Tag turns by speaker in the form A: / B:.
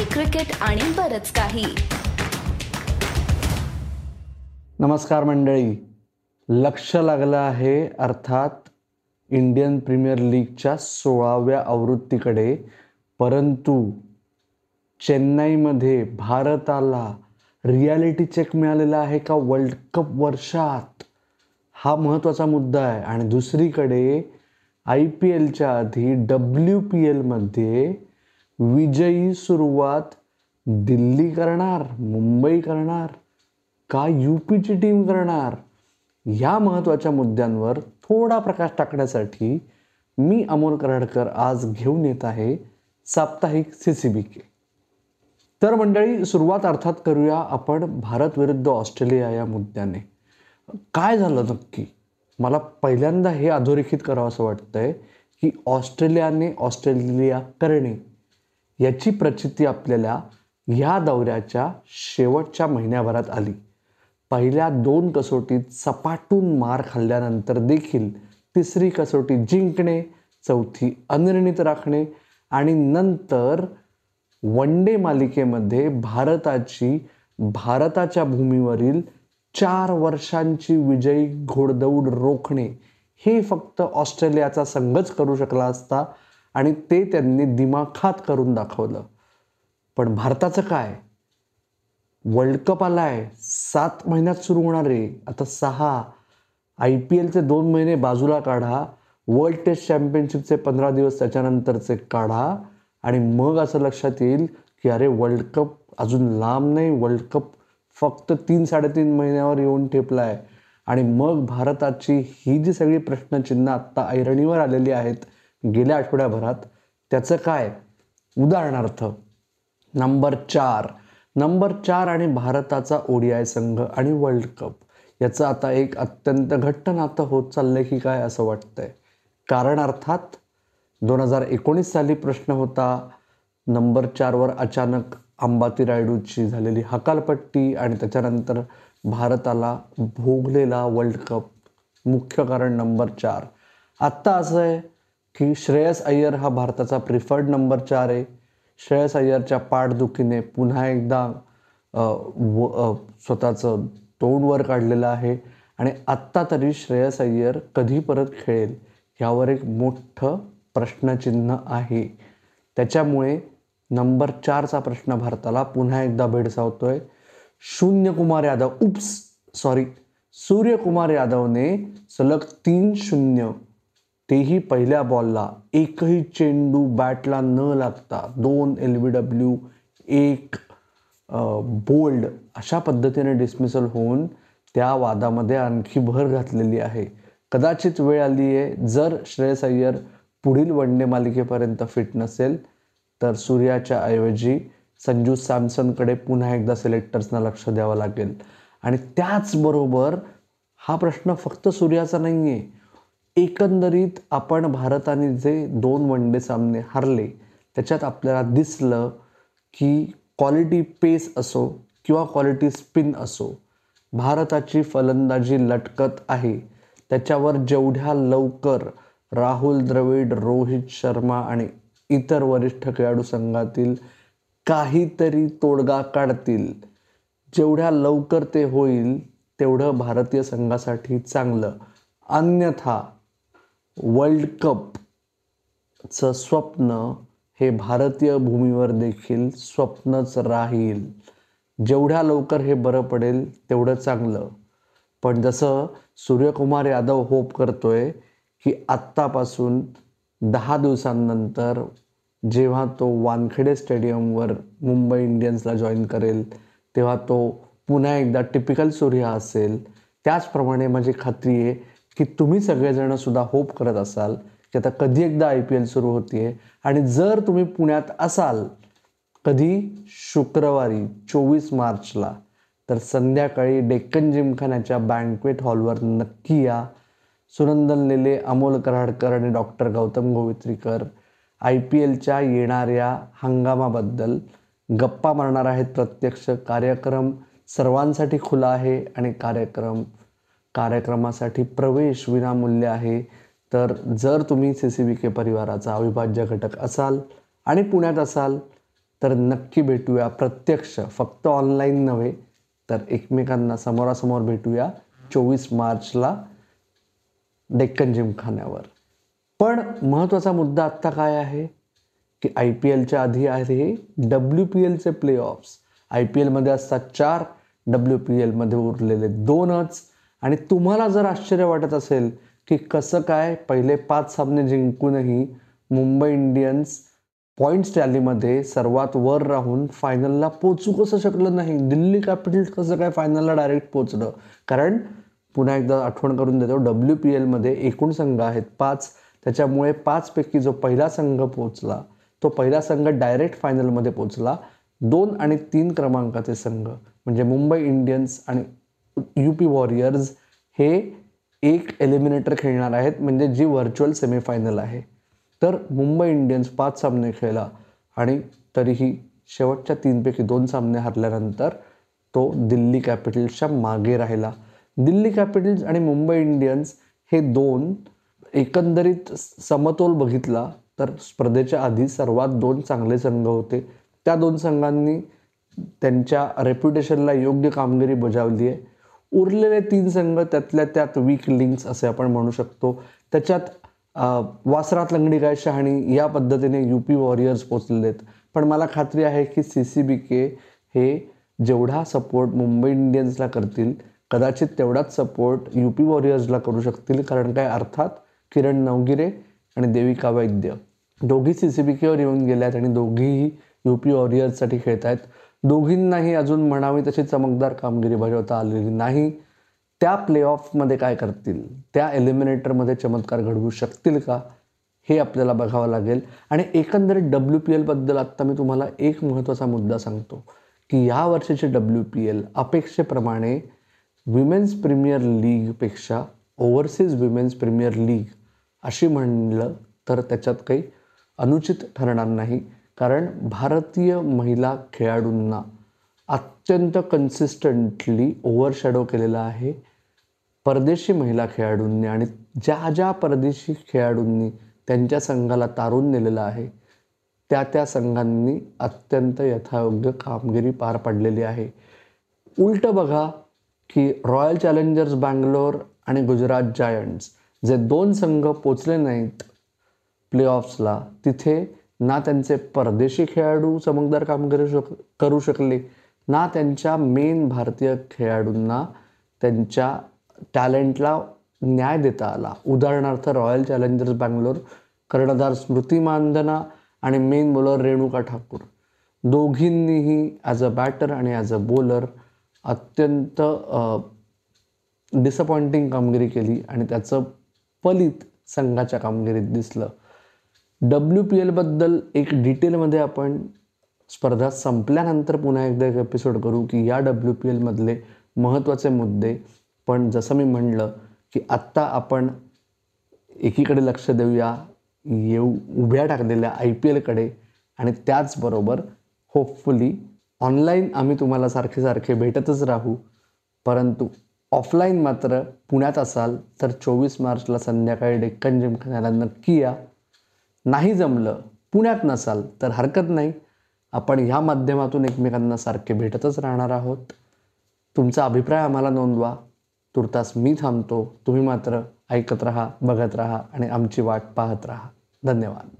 A: Hockey cricket आणि बरच काही.
B: नमस्कार मंडळी. लक्ष लागलं आहे अर्थात इंडियन प्रीमियर लीगच्या सोळाव्या आवृत्तीकडे. परंतु चेन्नईमध्ये भारताला रियालिटी चेक मिळालेला आहे का वर्ल्ड कप वर्षात? हा महत्त्वाचा मुद्दा आहे. आणि दुसरीकडे आय पी एलच्या आधी डब्ल्यू पी एलमध्ये विजयी सुरुवात दिल्ली करणार मुंबई करणार का यू पीची टीम करणार? या महत्त्वाच्या मुद्द्यांवर थोडा प्रकाश टाकण्यासाठी मी अमोल कराडकर आज घेऊन येत आहे साप्ताहिक सी सी बी के तर मंडळी सुरुवात अर्थात करूया आपण भारत विरुद्ध ऑस्ट्रेलिया या मुद्द्याने. काय झालं नक्की? मला पहिल्यांदा हे अधोरेखित करावं असं वाटतंय की ऑस्ट्रेलियाने ऑस्ट्रेलिया करणे याची प्रचिती आपल्याला ह्या दौऱ्याच्या शेवटच्या महिन्याभरात आली. पहिल्या दोन कसोटीत सपाटून मार खाल्ल्यानंतर देखील तिसरी कसोटी जिंकणे चौथी अनिर्णित राखणे आणि नंतर वन डे मालिकेमध्ये भारताची भारताच्या भूमीवरील चार वर्षांची विजयी घोडदौड रोखणे हे फक्त ऑस्ट्रेलियाचा संघच करू शकला असता आणि ते त्यांनी दिमाखात करून दाखवलं. पण भारताचं काय? वर्ल्ड कप आलाय. सात महिन्यात सुरू होणार आहे. आता सहा. आय पी एलचे दोन महिने बाजूला काढा. वर्ल्ड टेस्ट चॅम्पियनशिपचे पंधरा दिवस त्याच्यानंतरचे काढा. आणि मग असं लक्षात येईल की अरे वर्ल्ड कप अजून लांब नाही. वर्ल्ड कप फक्त तीन साडेतीन महिन्यावर येऊन ठेपला आहे आणि मग भारताची ही जी सगळी प्रश्नचिन्ह आत्ता ऐरणीवर आलेली आहेत गेल्या आठवड्याभरात त्याचं काय? उदाहरणार्थ नंबर चार. नंबर चार आणि भारताचा ओडीआय संघ आणि वर्ल्ड कप. याचं आता एक अत्यंत घट्ट नातं होत चाललंय की काय असं वाटतंय? कारण अर्थात दोन हजार एकोणीस साली प्रश्न होता नंबर चारवर अचानक अंबाती रायडूची झालेली हकालपट्टी आणि त्याच्यानंतर भारताला भोगलेला वर्ल्ड कप. मुख्य कारण नंबर चार. आत्ता असं आहे की श्रेयस अय्यर हा भारताचा प्रिफर्ड नंबर चार आहे. श्रेयस अय्यरच्या पाठदुखीने पुन्हा एकदा व स्वतःचं तोंड वर काढलेलं आहे. आणि आत्ता तरी श्रेयस अय्यर कधी परत खेळेल ह्यावर एक मोठं प्रश्नचिन्ह आहे. त्याच्यामुळे नंबर चारचा प्रश्न भारताला पुन्हा एकदा भेडसावतोय. शून्यकुमार यादव उप्स सॉरी सूर्यकुमार यादवने सलग तीन शून्य तेही पहिल्या बॉलला एकही चेंडू बॅटला न लागता दोन एल बी डब्ल्यू एक बोल्ड अशा पद्धतीने डिसमिसल होऊन त्या वादामध्ये आणखी भर घातलेली आहे. कदाचित वेळ आली आहे जर श्रेयस अय्यर पुढील वन डे मालिकेपर्यंत फिट नसेल तर सूर्याच्या ऐवजी संजू सॅमसनकडे पुन्हा एकदा सिलेक्टर्सना लक्ष द्यावं लागेल. आणि त्याचबरोबर हा प्रश्न फक्त सूर्याचा नाही आहे एकंदरीत आपण भारताने जे दोन वन डे सामने हारले त्याच्यात आपल्याला दिसलं की क्वालिटी पेस असो किंवा क्वालिटी स्पिन असो भारताची फलंदाजी लटकत आहे. त्याच्यावर जेवढ्या लवकर राहुल द्रविड रोहित शर्मा आणि इतर वरिष्ठ खेळाडू संघातील काहीतरी तोडगा काढतील जेवढ्या लवकर ते होईल तेवढं भारतीय संघासाठी चांगलं. अन्यथा वर्ल्ड कपचं स्वप्न हे भारतीय भूमीवर देखील स्वप्नच राहील. जेवढ्या लवकर हे बरं पडेल तेवढं चांगलं. पण जसं सूर्यकुमार यादव होप करतोय की आत्तापासून दहा दिवसांनंतर जेव्हा तो वानखेडे स्टेडियमवर मुंबई इंडियन्सला जॉईन करेल तेव्हा तो पुन्हा एकदा टिपिकल सूर्य असेल. त्याचप्रमाणे माझी खात्री आहे की तुम्ही सगळेजण सुद्धा होप करत असाल की आता कधी एकदा आय पी एल सुरू होते आणि जर तुम्ही पुण्यात असाल कधी शुक्रवारी चोवीस मार्चला तर संध्याकाळी डेक्कन जिमखान्याच्या बँकवेट हॉलवर नक्की या. सुनंदन लेले अमोल कराडकर आणि doctor Gautam Gowitrikar I P एलच्या येणाऱ्या हंगामाबद्दल गप्पा मारणार आहेत प्रत्यक्ष. कार्यक्रम सर्वांसाठी खुला आहे आणि कार्यक्रम कार्यक्रमासाठी प्रवेश विनामूल्य आहे. तर जर तुम्ही सी सी बी के परिवाराचा अविभाज्य घटक असाल आणि पुण्यात असाल तर नक्की भेटूया प्रत्यक्ष फक्त ऑनलाईन नव्हे तर एकमेकांना समोरासमोर भेटूया चोवीस मार्चला डेक्कन जिमखान्यावर. पण महत्त्वाचा मुद्दा आत्ता काय आहे? की आय पी एलच्या आधी आहे डब्ल्यू पी एलचे प्ले ऑफ्स आय पी एलमध्ये असतात चार डब्ल्यू पी एलमध्ये उरलेले दोनच. आणि तुम्हाला जर आश्चर्य वाटत असेल की कसं काय पहिले पाच सामने जिंकूनही मुंबई इंडियन्स पॉईंट्स टॅलीमध्ये सर्वात वर राहून फायनलला पोचू कसं शकलं नाही? दिल्ली कॅपिटल्स कसं काय फायनलला डायरेक्ट पोचलं कारण पुन्हा एकदा आठवण करून देतो डब्ल्यू पी एलमध्ये एकूण संघ आहेत पाच. त्याच्यामुळे पाचपैकी जो पहिला संघ पोचला तो पहिला संघ डायरेक्ट फायनलमध्ये पोचला दोन आणि तीन क्रमांकाचे संघ म्हणजे मुंबई इंडियन्स आणि यू पी वॉरियर्स हे एक एलिमिनेटर खेळणार आहेत म्हणजे जी व्हर्च्युअल सेमीफायनल आहे. तर मुंबई इंडियन्स पाच सामने खेळला आणि तरीही शेवटच्या तीनपैकी दोन सामने हरल्यानंतर तो दिल्ली कॅपिटल्सच्या मागे राहिला. दिल्ली कॅपिटल्स आणि मुंबई इंडियन्स हे दोन एकंदरीत समतोल बघितला तर स्पर्धेच्या आधी सर्वात दोन चांगले संघ होते. त्या दोन संघांनी त्यांच्या रेप्युटेशनला योग्य कामगिरी बजावली आहे. उरलेले तीन संघ त्यातल्या त्यात वीक लिंक्स असे आपण म्हणू शकतो. त्याच्यात वासरात लंगडी काय शहाणी या पद्धतीने यू पी वॉरियर्स पोचलेले आहेत पण मला खात्री आहे की सी सी बी के हे जेवढा सपोर्ट मुंबई इंडियन्सला करतील कदाचित तेवढाच सपोर्ट यू पी वॉरियर्सला करू शकतील. कारण काय? अर्थात किरण नवगिरे आणि देविका वैद्य. दोघी सी सी बी केवर येऊन गेल्यात आणि दोघीही यू पी वॉरियर्ससाठी खेळत आहेत दोघींनाही अजून म्हणावी तशी चमकदार कामगिरी बजावता आलेली नाही. त्या प्लेऑफमध्ये काय करतील? त्या एलिमिनेटरमध्ये चमत्कार घडवू शकतील का? हे आपल्याला बघावं लागेल. आणि एकंदरीत डब्ल्यू पी एलबद्दल आत्ता मी तुम्हाला एक महत्त्वाचा मुद्दा सांगतो की या वर्षीचे डब्ल्यू पी एल अपेक्षेप्रमाणे विमेन्स प्रीमियर लीगपेक्षा ओव्हरसीज विमेन्स प्रीमियर लीग अशी म्हणलं तर त्याच्यात काही अनुचित ठरणार नाही. कारण भारतीय महिला खेळाडूंना अत्यंत कन्सिस्टंटली ओव्हरशॅडो केलेला आहे परदेशी महिला खेळाडूंनी आणि ज्या ज्या परदेशी खेळाडूंनी त्यांच्या संघाला तारून नेलेलं आहे त्या त्या संघांनी अत्यंत यथायोग्य कामगिरी पार पाडलेली आहे. उलट बघा की रॉयल चॅलेंजर्स बँगलोर आणि गुजरात जायंट्स जे दोन संघ पोचले नाहीत प्लेऑफ्सला तिथे ना त्यांचे परदेशी खेळाडू चमकदार कामगिरी शक करू शकले. ना त्यांच्या मेन भारतीय खेळाडूंना त्यांच्या टॅलेंटला न्याय देता आला. उदाहरणार्थ रॉयल चॅलेंजर्स बँगलोर कर्णधार स्मृती मानधना आणि मेन बॉलर रेणुका ठाकूर. दोघींनीही ॲज अ बॅटर आणि ॲज अ बॉलर अत्यंत डिसअपॉइंटिंग कामगिरी केली आणि त्याचं फलित संघाच्या कामगिरीत दिसलं. डब्ल्यू पी एलबद्दल एक डिटेलमध्ये आपण स्पर्धा संपल्यानंतर पुन्हा एकदा एक एपिसोड करू की या डब्ल्यू पी एलमधले महत्त्वाचे मुद्दे. पण जसं मी म्हणलं की आत्ता आपण एकीकडे लक्ष देऊया येऊ उभ्या टाकलेल्या आय पी एलकडे आणि त्याचबरोबर होपफुली ऑनलाईन आम्ही तुम्हाला सारखे सारखे भेटतच राहू. परंतु ऑफलाईन मात्र पुण्यात असाल तर चोवीस मार्चला संध्याकाळी डेक्कन जिमखान्याला नक्की या. नाही जमलं पुण्यात नसाल तर हरकत नाही. आपण ह्या माध्यमातून एकमेकांना सारखे भेटतच राहणार आहोत. तुमचा अभिप्राय आम्हाला नोंदवा. तुर्तास मी थांबतो. तुम्ही मात्र ऐकत राहा बघत राहा आणि आमची वाट पाहत राहा. धन्यवाद.